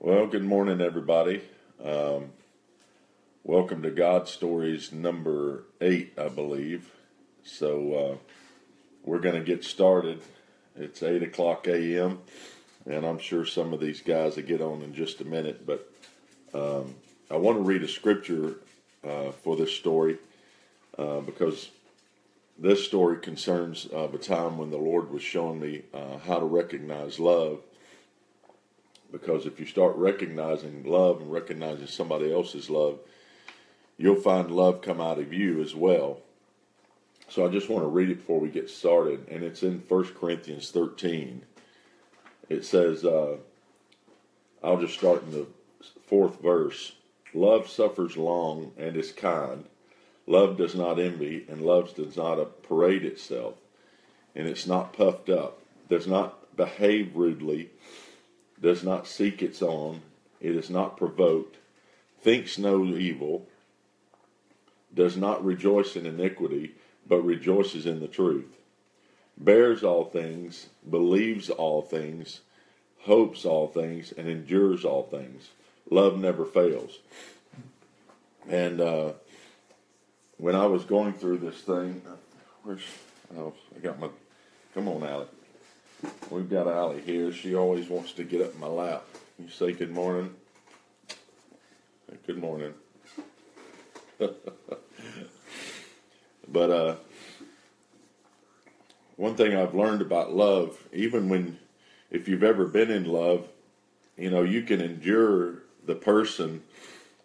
Well, good morning, everybody. Um, welcome to God Stories number eight, I believe. So uh, we're going to get started. It's eight o'clock a.m., and I'm sure some of these guys will get on in just a minute. But um, I want to read a scripture uh, for this story uh, because this story concerns uh, the time when the Lord was showing me uh, how to recognize love because if you start recognizing love and recognizing somebody else's love, you'll find love come out of you as well. So I just want to read it before we get started, and it's in 1 Corinthians 13. It says, uh, I'll just start in the fourth verse. Love suffers long and is kind. Love does not envy, and love does not parade itself, and it's not puffed up, does not behave rudely does not seek its own, it is not provoked, thinks no evil, does not rejoice in iniquity, but rejoices in the truth, bears all things, believes all things, hopes all things, and endures all things. Love never fails. And uh, when I was going through this thing, where's oh, I got my come on, Alec. We've got Allie here. She always wants to get up in my lap. You say good morning. Good morning. but uh, one thing I've learned about love, even when, if you've ever been in love, you know, you can endure the person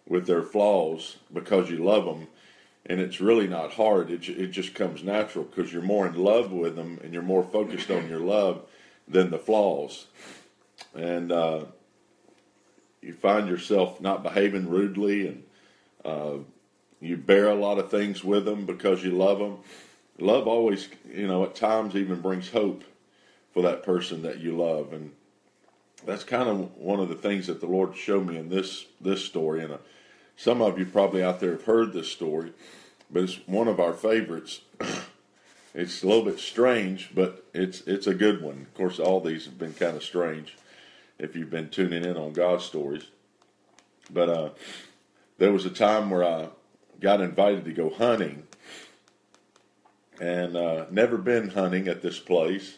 with their flaws because you love them and it's really not hard. It, it just comes natural because you're more in love with them and you're more focused on your love than the flaws. And uh, you find yourself not behaving rudely and uh, you bear a lot of things with them because you love them. Love always, you know, at times even brings hope for that person that you love. And that's kind of one of the things that the Lord showed me in this this story. And uh, some of you probably out there have heard this story, but it's one of our favorites. it's a little bit strange, but it's it's a good one. Of course, all these have been kind of strange if you've been tuning in on God stories. But uh, there was a time where I got invited to go hunting, and uh, never been hunting at this place,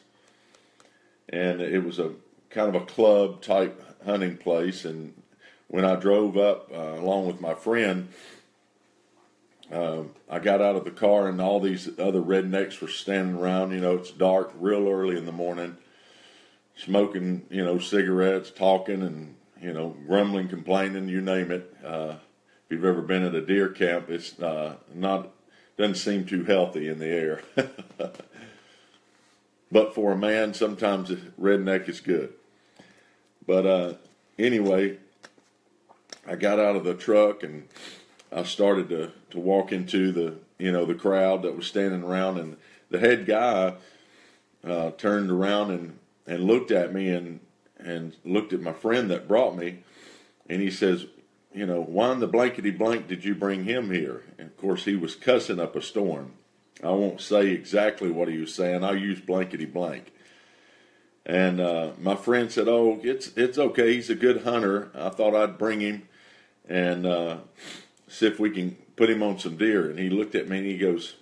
and it was a kind of a club type hunting place, and when I drove up uh, along with my friend, uh, I got out of the car and all these other rednecks were standing around. You know, it's dark, real early in the morning, smoking, you know, cigarettes, talking, and you know, grumbling, complaining, you name it. Uh, if you've ever been at a deer camp, it's uh, not doesn't seem too healthy in the air. but for a man, sometimes a redneck is good. But uh, anyway, I got out of the truck and I started to, to walk into the you know the crowd that was standing around and the head guy uh, turned around and, and looked at me and and looked at my friend that brought me and he says you know why in the blankety blank did you bring him here? And of course he was cussing up a storm. I won't say exactly what he was saying. I'll use blankety blank. And uh, my friend said oh it's it's okay. He's a good hunter. I thought I'd bring him and uh, see if we can put him on some deer. And he looked at me and he goes,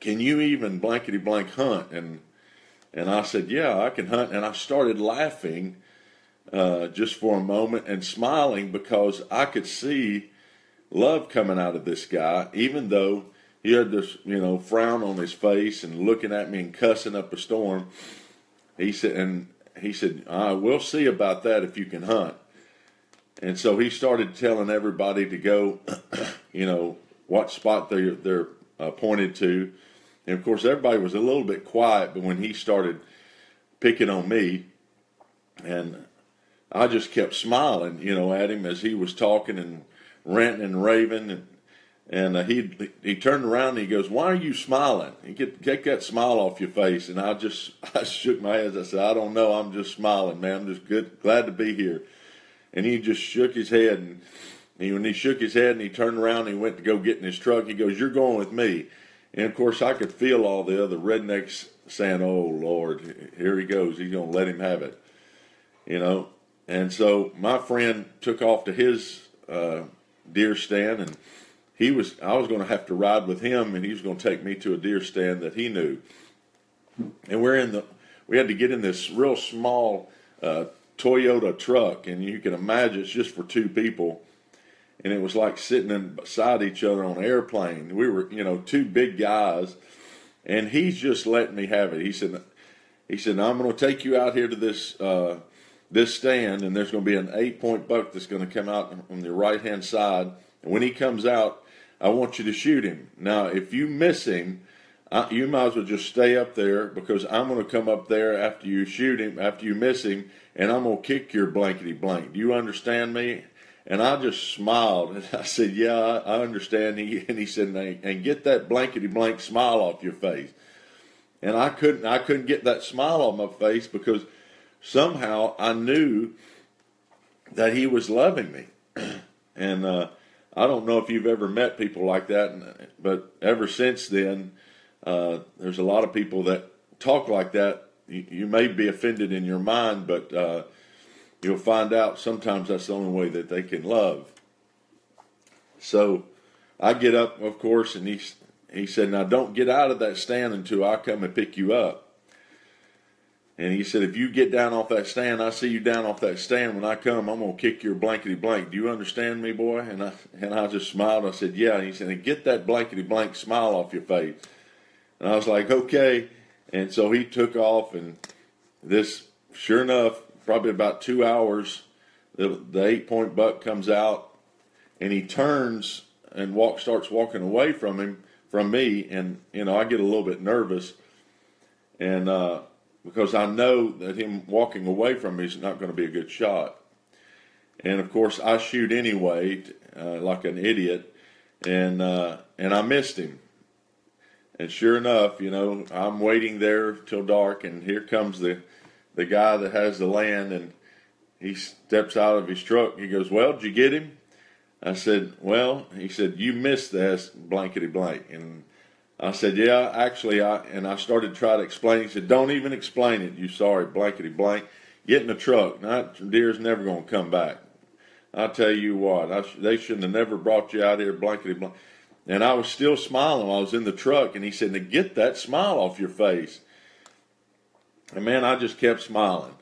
"Can you even blankety blank hunt?" And and I said, "Yeah, I can hunt." And I started laughing uh, just for a moment and smiling because I could see love coming out of this guy, even though he had this you know frown on his face and looking at me and cussing up a storm. He said, and he said, uh, "We'll see about that if you can hunt." And so he started telling everybody to go, you know, what spot they're, they're uh, pointed to. And of course, everybody was a little bit quiet, but when he started picking on me, and I just kept smiling, you know, at him as he was talking and ranting and raving. And, and uh, he he turned around and he goes, "Why are you smiling? You get get that smile off your face." And I just I shook my head. I said, "I don't know. I'm just smiling, man. I'm just good, glad to be here." And he just shook his head and he, when he shook his head and he turned around and he went to go get in his truck, he goes, "You're going with me." And of course, I could feel all the other rednecks saying, "Oh Lord, here he goes. He's going to let him have it," you know. and so my friend took off to his uh, deer stand, and he was I was going to have to ride with him, and he was going to take me to a deer stand that he knew. And we're in the we had to get in this real small uh, Toyota truck, and you can imagine it's just for two people. And it was like sitting in beside each other on an airplane. We were, you know, two big guys, and he's just letting me have it. He said, he said, I'm going to take you out here to this uh, this stand, and there's going to be an eight point buck that's going to come out on the right hand side. And when he comes out, I want you to shoot him. Now, if you miss him, I, you might as well just stay up there because I'm going to come up there after you shoot him, after you miss him, and I'm going to kick your blankety blank. Do you understand me? And I just smiled and I said, "Yeah, I, understand." And he said, "And get that blankety blank smile off your face." And I couldn't, I couldn't get that smile off my face because somehow I knew that he was loving me. and uh, I don't know if you've ever met people like that, but ever since then, uh, there's a lot of people that talk like that. You, you may be offended in your mind, but uh, you'll find out sometimes that's the only way that they can love. So I get up, of course, and he he said, "Now don't get out of that stand until I come and pick you up." And he said, if you get down off that stand, I see you down off that stand. When I come, I'm gonna kick your blankety blank. Do you understand me, boy? And I and I just smiled. I said, yeah. And he said, get that blankety blank smile off your face. And I was like, okay. And so he took off, and this, sure enough, probably about two hours, the, the eight point buck comes out, and he turns and walk starts walking away from him from me, and you know I get a little bit nervous, and uh, because I know that him walking away from me is not going to be a good shot, and of course I shoot anyway, uh, like an idiot, and uh, and I missed him, and sure enough, you know, I'm waiting there till dark, and here comes the the guy that has the land, and he steps out of his truck. He goes, "Well, did you get him?" I said, "Well," he said, "You missed this blankety blank," and I said, "Yeah, actually, I." And I started to try to explain. He said, "Don't even explain it. You sorry, blankety blank. Get in the truck. That deer's never to come back." I tell you what, I, they shouldn't have never brought you out here, blankety blank. And I was still smiling I was in the truck, and he said, "Now get that smile off your face." And man, I just kept smiling.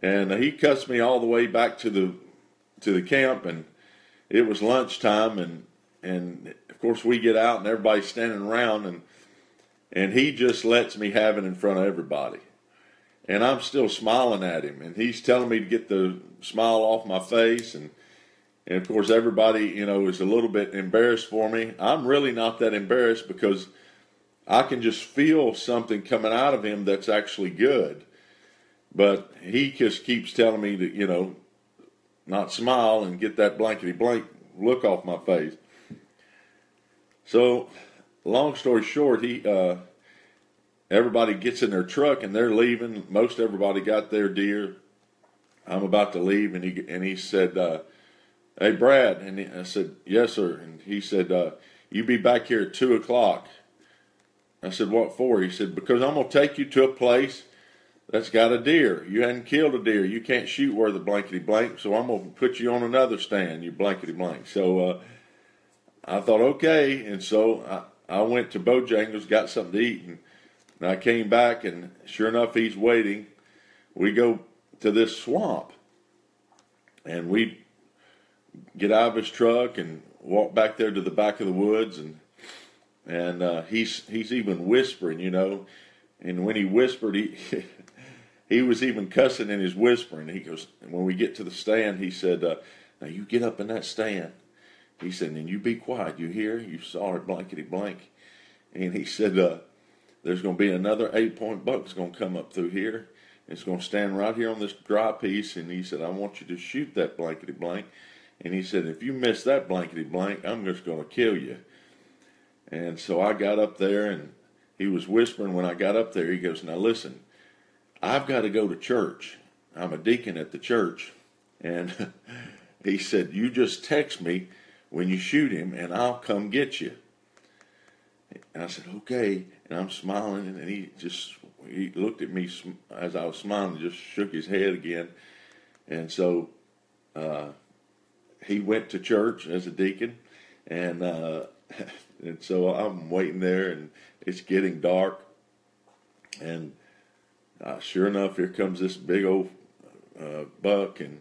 And he cussed me all the way back to the to the camp, and it was lunchtime, and and of course we get out, and everybody's standing around, and and he just lets me have it in front of everybody. And I'm still smiling at him, and he's telling me to get the smile off my face, and and of course, everybody, you know, is a little bit embarrassed for me. I'm really not that embarrassed because I can just feel something coming out of him that's actually good. But he just keeps telling me to, you know, not smile and get that blankety blank look off my face. So, long story short, he, uh, everybody gets in their truck and they're leaving. Most everybody got their deer. I'm about to leave, and he and he said. Uh, Hey, Brad. And I said, Yes, sir. And he said, uh, You be back here at 2 o'clock. I said, What for? He said, Because I'm going to take you to a place that's got a deer. You hadn't killed a deer. You can't shoot where the blankety blank, so I'm going to put you on another stand, you blankety blank. So uh, I thought, okay. And so I, I went to Bojangles, got something to eat, and, and I came back, and sure enough, he's waiting. We go to this swamp, and we get out of his truck and walk back there to the back of the woods and and uh, he's he's even whispering, you know. And when he whispered, he he was even cussing in his whispering. He goes, when we get to the stand, he said, uh, "Now you get up in that stand." He said, "And you be quiet. You hear? You saw it blankety blank." And he said, uh, "There's going to be another eight point buck that's going to come up through here. It's going to stand right here on this dry piece." And he said, "I want you to shoot that blankety blank." And he said, If you miss that blankety blank, I'm just going to kill you. And so I got up there and he was whispering when I got up there. He goes, Now listen, I've got to go to church. I'm a deacon at the church. And he said, You just text me when you shoot him and I'll come get you. And I said, Okay. And I'm smiling and he just he looked at me as I was smiling, just shook his head again. And so uh, he went to church as a deacon, and uh, and so I'm waiting there, and it's getting dark, and uh, sure enough, here comes this big old uh, buck, and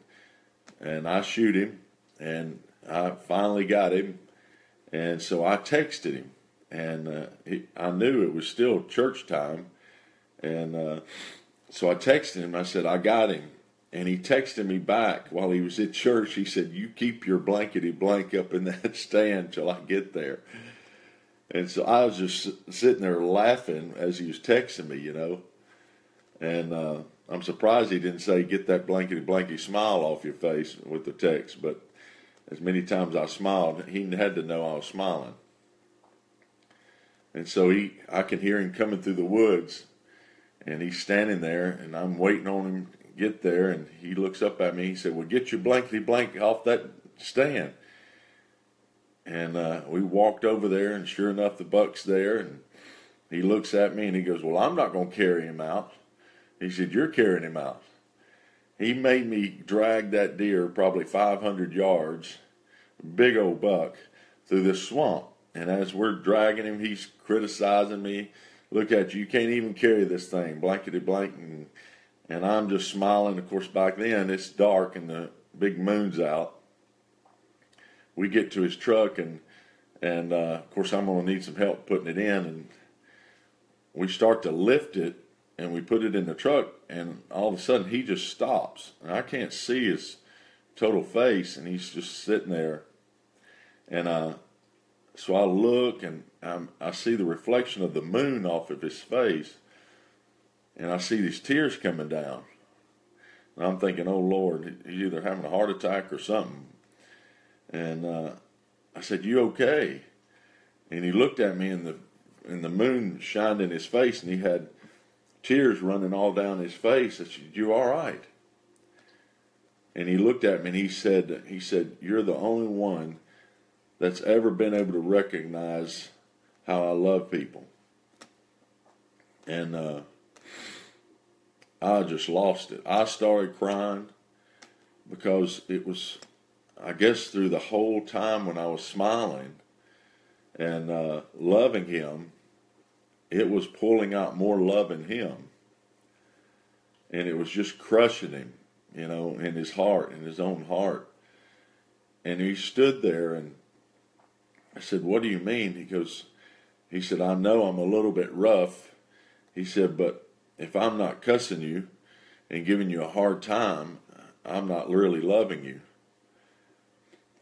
and I shoot him, and I finally got him, and so I texted him, and uh, he, I knew it was still church time, and uh, so I texted him. I said I got him, and he texted me back while he was at church. He said, "You keep your blankety blank up in that stand till I get there." And so I was just sitting there laughing as he was texting me, you know. And uh, I'm surprised he didn't say, "Get that blankety blanky smile off your face" with the text. But as many times I smiled, he had to know I was smiling. And so he, I can hear him coming through the woods, and he's standing there, and I'm waiting on him get there, and he looks up at me. He said, "Well, get your blankety blank off that stand." And uh, we walked over there, and sure enough, the buck's there, and he looks at me and he goes, "Well, I'm not going to carry him out." He said, You're carrying him out. He made me drag that deer probably 500 yards, big old buck, through this swamp. And as we're dragging him, he's criticizing me. Look at you, you can't even carry this thing, blankety blank. And, and I'm just smiling. Of course, back then it's dark and the big moon's out. We get to his truck, and and uh, of course, I'm going to need some help putting it in. And we start to lift it, and we put it in the truck, and all of a sudden he just stops, and I can't see his total face, and he's just sitting there, and uh, so I look and I'm, I see the reflection of the moon off of his face, and I see these tears coming down, and I'm thinking, oh Lord, he's either having a heart attack or something, and uh, I said, you okay? And he looked at me, and the and the moon shined in his face, and he had tears running all down his face. I said, You all right? And he looked at me and he said, he said, You're the only one that's ever been able to recognize how I love people. And uh, I just lost it. I started crying because it was, I guess, through the whole time when I was smiling and uh, loving him, it was pulling out more love in him. And it was just crushing him, you know, in his heart, in his own heart. And he stood there and I said, What do you mean? He goes, He said, I know I'm a little bit rough. He said, But if I'm not cussing you and giving you a hard time, I'm not really loving you.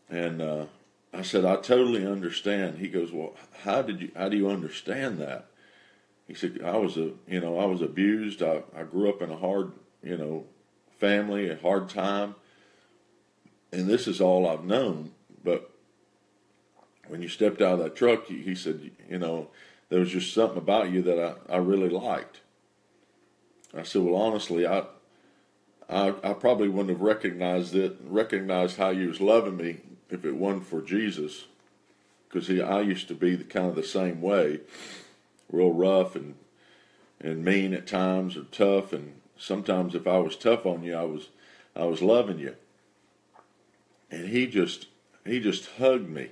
And uh, I said, I totally understand. He goes, Well, how did you how do you understand that? he said I was a you know I was abused. I, I grew up in a hard you know family, a hard time, and this is all I've known. But when you stepped out of that truck, he, he said you know there was just something about you that I, I really liked. I said, well, honestly, I, I I probably wouldn't have recognized it, recognized how you was loving me if it wasn't for Jesus, because I used to be the kind of the same way real rough and and mean at times or tough and sometimes if I was tough on you I was I was loving you. And he just he just hugged me.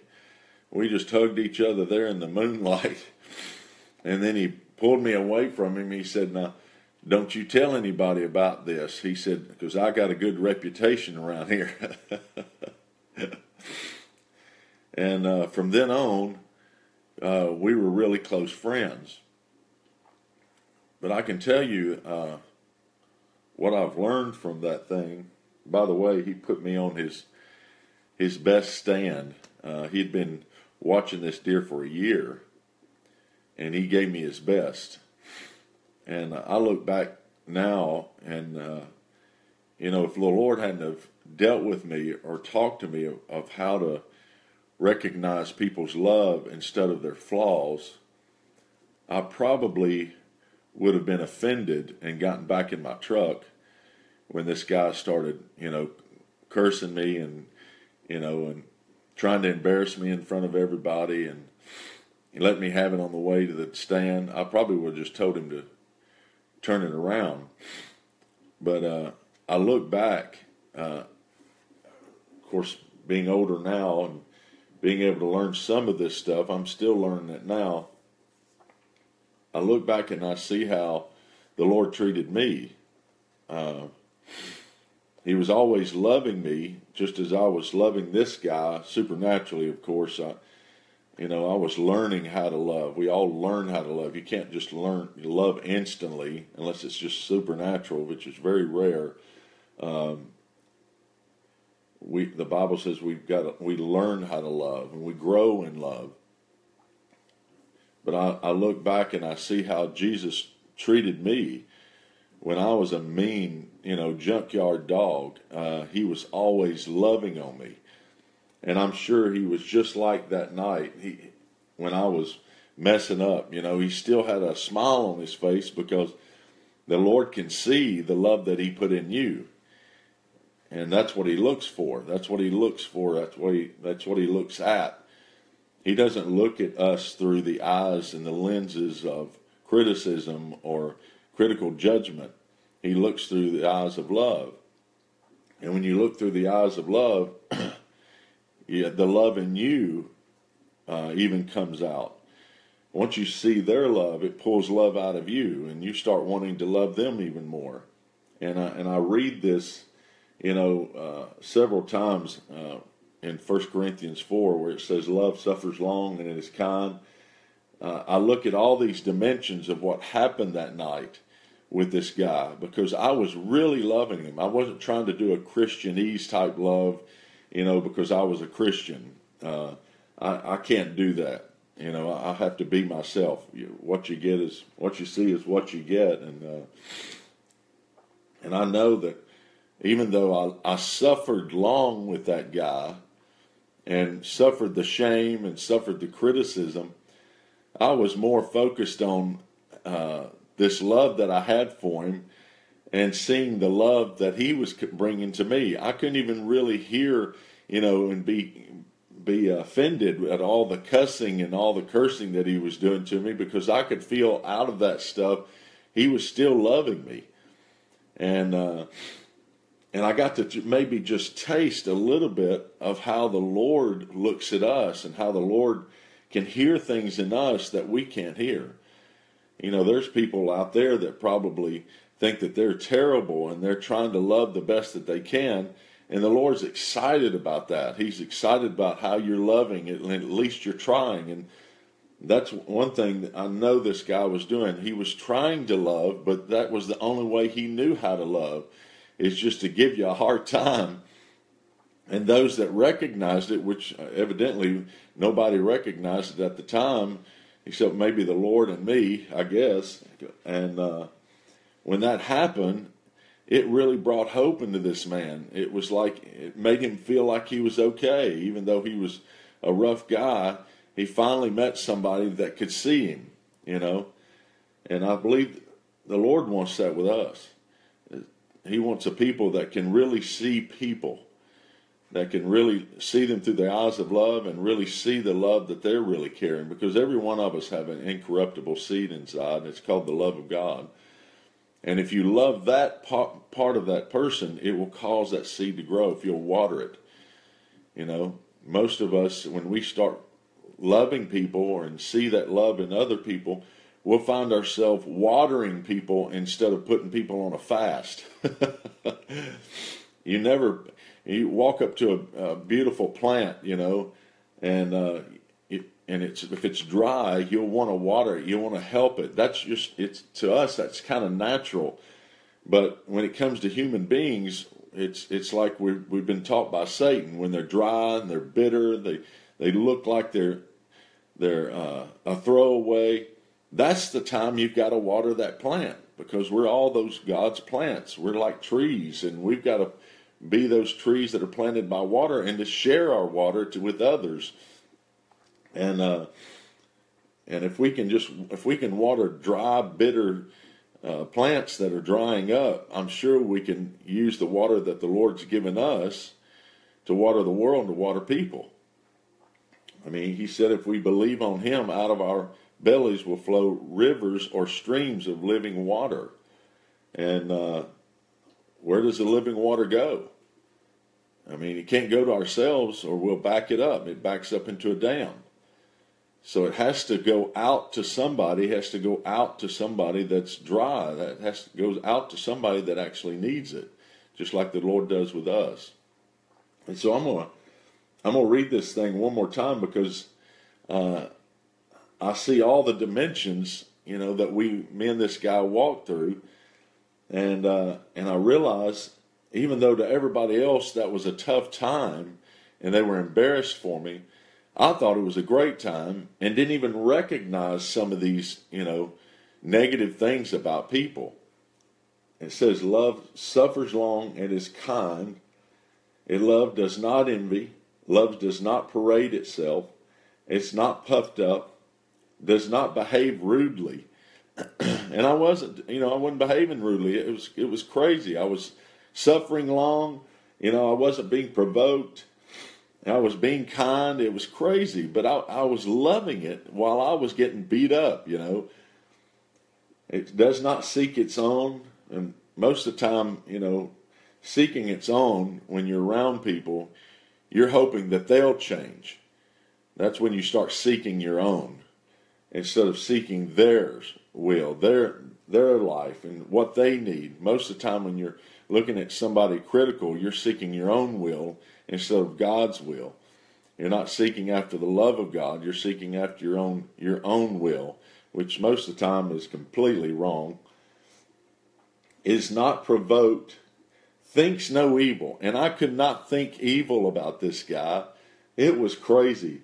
We just hugged each other there in the moonlight. And then he pulled me away from him. He said, "Now, don't you tell anybody about this." He said, "Because I got a good reputation around here." and uh, from then on, uh, we were really close friends. But I can tell you uh, what I've learned from that thing. By the way, he put me on his his best stand. Uh, he'd been watching this deer for a year, and he gave me his best. And I look back now, and uh, you know, if the Lord hadn't have dealt with me or talked to me of, of how to recognize people's love instead of their flaws, I probably would have been offended and gotten back in my truck when this guy started, you know, cursing me and, you know, and trying to embarrass me in front of everybody and let me have it on the way to the stand. I probably would have just told him to turn it around. But uh, I look back uh, of course, being older now and being able to learn some of this stuff, I'm still learning it now. I look back and I see how the Lord treated me. Uh, he was always loving me, just as I was loving this guy supernaturally. Of course, I, you know, I was learning how to love. We all learn how to love. You can't just learn love instantly unless it's just supernatural, which is very rare. Um, we the Bible says we've got to, we learn how to love and we grow in love. But I, I look back and I see how Jesus treated me when I was a mean, you know, junkyard dog. Uh, he was always loving on me, and I'm sure he was just like that night. He when I was messing up, you know, he still had a smile on his face because the Lord can see the love that he put in you and that's what he looks for. That's what he looks for. That's what he that's what he looks at. He doesn't look at us through the eyes and the lenses of criticism or critical judgment. He looks through the eyes of love. And when you look through the eyes of love, the love in you uh, even comes out. Once you see their love, it pulls love out of you, and you start wanting to love them even more. And I, and I read this you know, uh, several times uh, in 1 Corinthians 4 where it says, Love suffers long and it is kind. Uh, I look at all these dimensions of what happened that night with this guy because I was really loving him. I wasn't trying to do a Christianese type love, you know, because I was a Christian. Uh, I, I can't do that. You know, I have to be myself. What you get is what you see is what you get, and uh, and I know that even though I, I suffered long with that guy and suffered the shame and suffered the criticism, I was more focused on uh, this love that I had for him and seeing the love that he was bringing to me. I couldn't even really hear, you know, and be be offended at all the cussing and all the cursing that he was doing to me because I could feel out of that stuff he was still loving me. And uh, and I got to maybe just taste a little bit of how the Lord looks at us and how the Lord can hear things in us that we can't hear. You know, there's people out there that probably think that they're terrible and they're trying to love the best that they can. And the Lord's excited about that. He's excited about how you're loving it, and at least you're trying. And that's one thing that I know this guy was doing. He was trying to love, but that was the only way he knew how to love is just to give you a hard time. And those that recognized it, which evidently nobody recognized it at the time, except maybe the Lord and me, I guess. And uh, when that happened, it really brought hope into this man. It was like it made him feel like he was okay, even though he was a rough guy. He finally met somebody that could see him, you know. And I believe the Lord wants that with us. He wants a people that can really see people, that can really see them through the eyes of love and really see the love that they're really carrying. Because every one of us have an incorruptible seed inside, and it's called the love of God. And if you love that part of that person, it will cause that seed to grow if you'll water it. You know, most of us, when we start loving people and see that love in other people, we'll find ourselves watering people instead of putting people on a fast. you never, you walk up to a, a beautiful plant, you know, and uh, and it's if it's dry, you'll want to water it. You'll want to help it. That's just it's to us. That's kind of natural. But when it comes to human beings, it's it's like we we've been taught by Satan. When they're dry and they're bitter, they they look like they're they're uh, a throwaway that's the time you've got to water that plant because we're all those God's plants. We're like trees, and we've got to be those trees that are planted by water and to share our water to, with others. And uh, and if we can just if we can water dry, bitter uh, plants that are drying up, I'm sure we can use the water that the Lord's given us to water the world, to water people. I mean, He said if we believe on Him, out of our bellies will flow rivers or streams of living water. And uh, where does the living water go? I mean, it can't go to ourselves or we'll back it up. It backs up into a dam. So it has to go out to somebody, has to go out to somebody that's dry. That has to go out to somebody that actually needs it, just like the Lord does with us. And so I'm gonna I'm gonna read this thing one more time because uh, I see all the dimensions, you know, that we me and this guy walked through, and uh, and I realize even though to everybody else that was a tough time, and they were embarrassed for me I thought it was a great time and didn't even recognize some of these, you know, negative things about people. It says, Love suffers long and is kind. It love does not envy. Love does not parade itself. It's not puffed up. Does not behave rudely. and I wasn't, you know, I wasn't behaving rudely. It was, it was crazy. I was suffering long. You know, I wasn't being provoked. I was being kind. It was crazy, but I, I was loving it while I was getting beat up, you know. It does not seek its own. And most of the time, you know, seeking its own, when you're around people, you're hoping that they'll change. That's when you start seeking your own instead of seeking theirs will, their their life and what they need. Most of the time when you're looking at somebody critical, you're seeking your own will instead of God's will. You're not seeking after the love of God, you're seeking after your own your own will, which most of the time is completely wrong. Is not provoked, thinks no evil. And I could not think evil about this guy. It was crazy.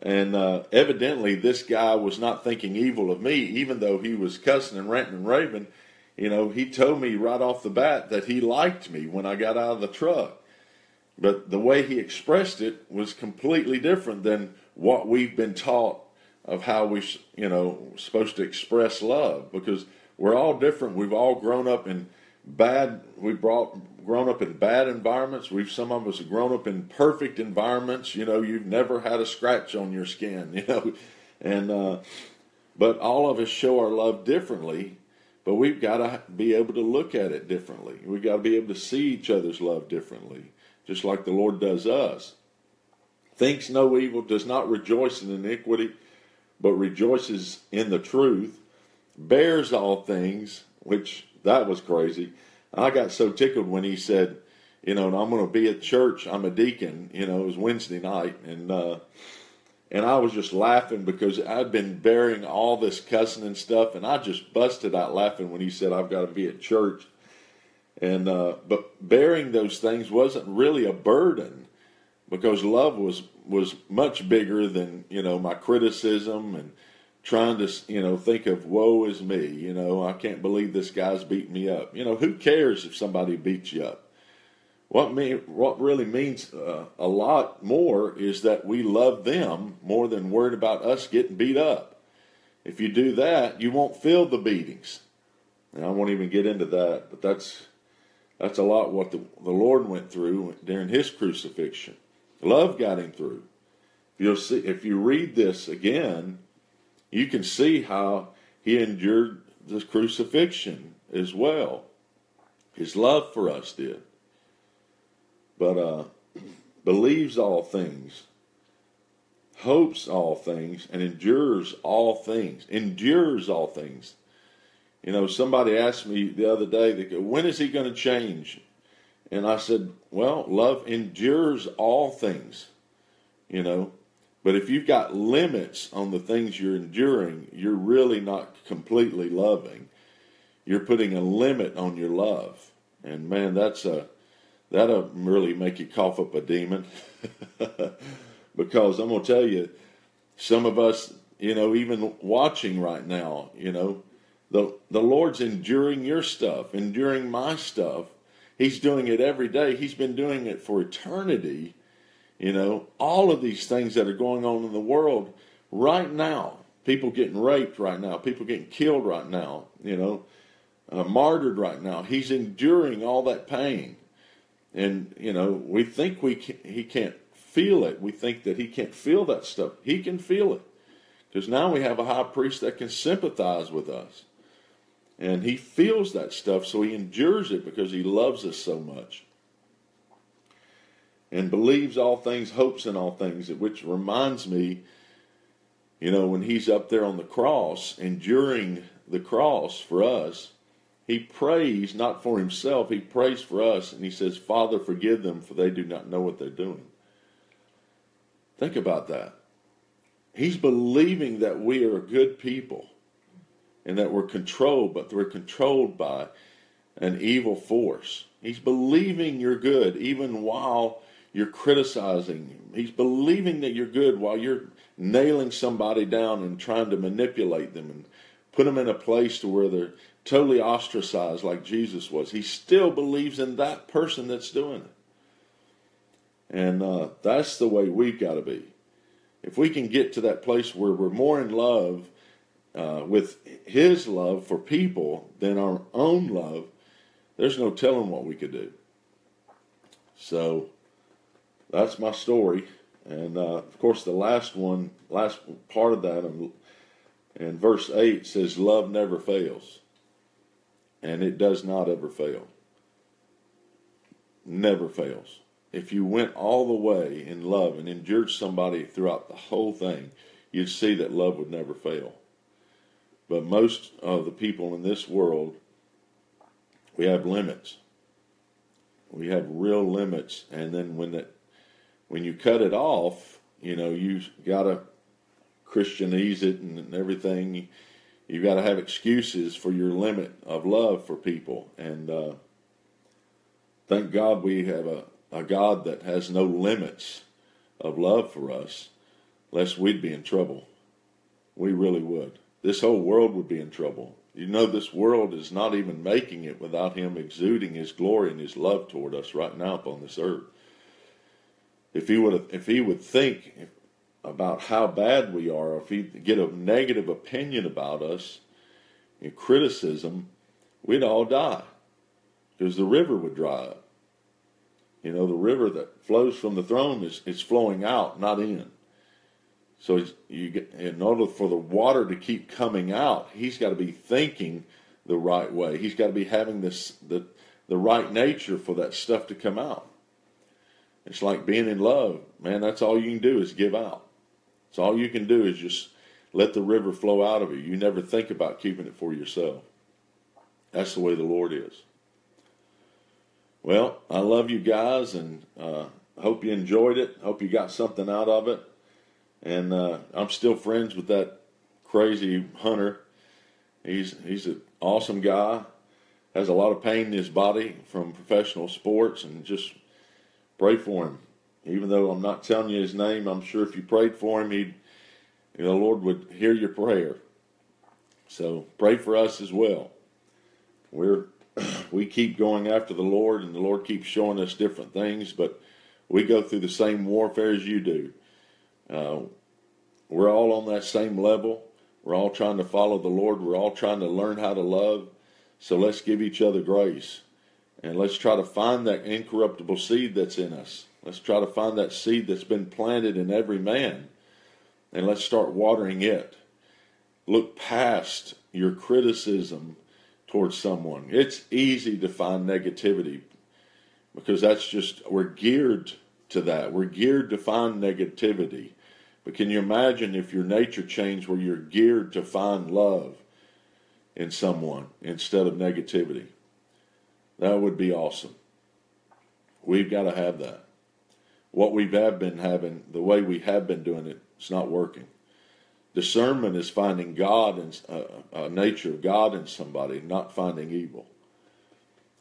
And uh, evidently, this guy was not thinking evil of me, even though he was cussing and ranting and raving. You know, he told me right off the bat that he liked me when I got out of the truck. But the way he expressed it was completely different than what we've been taught of how we, you know, supposed to express love because we're all different. We've all grown up in bad, we brought grown up in bad environments. We've some of us have grown up in perfect environments. You know, you've never had a scratch on your skin. You know, and uh, but all of us show our love differently. But we've got to be able to look at it differently. We've got to be able to see each other's love differently just like the Lord does us. Thinks no evil, does not rejoice in iniquity, but rejoices in the truth, bears all things, which that was crazy. I got so tickled when he said, you know, I'm going to be at church. I'm a deacon. You know, it was Wednesday night, and uh, and I was just laughing because I'd been bearing all this cussing and stuff, and I just busted out laughing when he said I've got to be at church. And uh, but bearing those things wasn't really a burden because love was was much bigger than you know my criticism and trying to you know think of woe is me. You know I can't believe this guy's beating me up. You know who cares if somebody beats you up? What mean what really means uh, a lot more is that we love them more than worried about us getting beat up. If you do that, you won't feel the beatings. And I won't even get into that, but that's that's a lot what the, the Lord went through during his crucifixion. Love got him through. You'll see if you read this again, you can see how he endured the crucifixion as well. His love for us did. But uh, believes all things, hopes all things, and endures all things. Endures all things. You know, somebody asked me the other day, they go, when is he going to change? And I said, well, love endures all things, you know. But if you've got limits on the things you're enduring, you're really not completely loving. You're putting a limit on your love. And man, that's a that'll really make you cough up a demon. because I'm gonna tell you, some of us, you know, even watching right now, you know, the, the Lord's enduring your stuff, enduring my stuff. He's doing it every day. He's been doing it for eternity. You know, all of these things that are going on in the world right now, people getting raped right now, people getting killed right now, you know, uh, martyred right now. He's enduring all that pain. And, you know, we think we can, he can't feel it. We think that he can't feel that stuff. He can feel it. Because now we have a high priest that can sympathize with us. And he feels that stuff, so he endures it because he loves us so much. and believes all things, hopes in all things, which reminds me, you know, when he's up there on the cross, enduring the cross for us, he prays not for himself, he prays for us, and he says, Father, forgive them, for they do not know what they're doing. Think about that. He's believing that we are good people and that we're controlled, but we're controlled by an evil force. He's believing you're good even while you're criticizing him. He's believing that you're good while you're nailing somebody down and trying to manipulate them and put them in a place to where they're totally ostracized like Jesus was. He still believes in that person that's doing it. And uh, that's the way we've got to be. If we can get to that place where we're more in love uh, with His love for people than our own love, there's no telling what we could do. So that's my story. And uh, of course, the last one, last part of that, in verse 8 says, Love never fails. And it does not ever fail. Never fails. If you went all the way in love and endured somebody throughout the whole thing, you'd see that love would never fail. But most of the people in this world, we have limits. We have real limits, and then when that when you cut it off, you know, you got to Christianize it and everything. You got to have excuses for your limit of love for people. And uh, thank God we have a, a God that has no limits of love for us, lest we'd be in trouble. We really would. This whole world would be in trouble. You know, this world is not even making it without Him exuding His glory and His love toward us right now upon this earth if he would if he would think about how bad we are, if He'd get a negative opinion about us, and criticism, we'd all die because the river would dry up. You know, the river that flows from the throne is, is flowing out, not in. So you get, in order for the water to keep coming out, he's got to be thinking the right way. He's got to be having this the the right nature for that stuff to come out. It's like being in love, man. That's all you can do is give out. It's all you can do is just let the river flow out of you. You never think about keeping it for yourself. That's the way the Lord is. Well, I love you guys, and uh, hope you enjoyed it. Hope you got something out of it. And uh, I'm still friends with that crazy hunter. He's he's an awesome guy. Has a lot of pain in his body from professional sports, and just Pray for him. Even though I'm not telling you his name, I'm sure if you prayed for him, he'd, the Lord would hear your prayer. So pray for us as well. We're we keep going after the Lord, and the Lord keeps showing us different things, but we go through the same warfare as you do. Uh, we're all on that same level. We're all trying to follow the Lord. We're all trying to learn how to love. So let's give each other grace. And let's try to find that incorruptible seed that's in us. Let's try to find that seed that's been planted in every man. And let's start watering it. Look past your criticism towards someone. It's easy to find negativity because that's just, we're geared to that. We're geared to find negativity. But can you imagine if your nature changed where you're geared to find love in someone instead of negativity? That would be awesome. We've got to have that. What we have been having, the way we have been doing it, it's not working. Discernment is finding God and uh, a nature of God in somebody, not finding evil.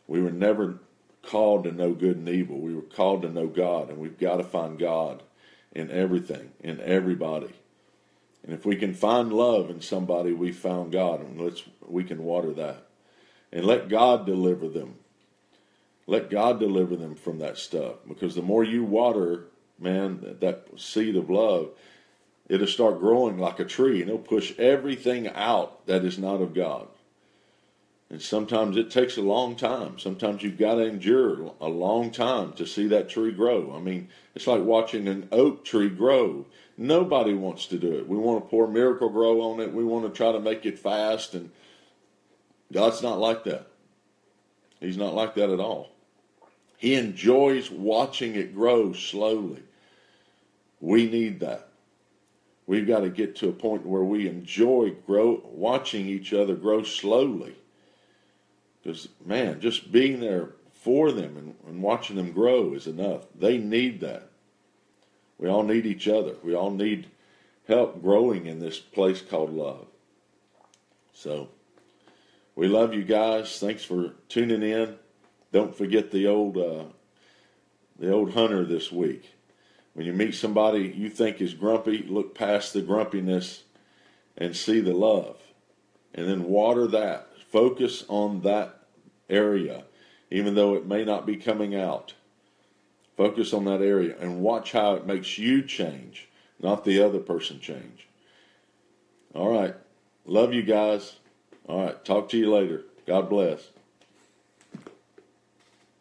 We were never called to know good and evil. We were called to know God, and we've got to find God in everything, in everybody. And if we can find love in somebody, we found God, and let's we can water that, and let God deliver them let God deliver them from that stuff. Because the more you water, man, that seed of love, it'll start growing like a tree and it'll push everything out that is not of God. And sometimes it takes a long time. Sometimes you've got to endure a long time to see that tree grow. I mean, it's like watching an oak tree grow. Nobody wants to do it. We want to pour Miracle-Gro on it. We want to try to make it fast. And God's not like that. He's not like that at all. He enjoys watching it grow slowly. We need that. We've got to get to a point where we enjoy grow watching each other grow slowly. Because man, just being there for them and, and watching them grow is enough. They need that. We all need each other. We all need help growing in this place called love. So we love you guys. Thanks for tuning in. Don't forget the old uh, the old hunter this week. When you meet somebody you think is grumpy, look past the grumpiness and see the love. And then water that. Focus on that area, even though it may not be coming out. Focus on that area and watch how it makes you change, not the other person change. All right. Love you guys. All right. Talk to you later. God bless.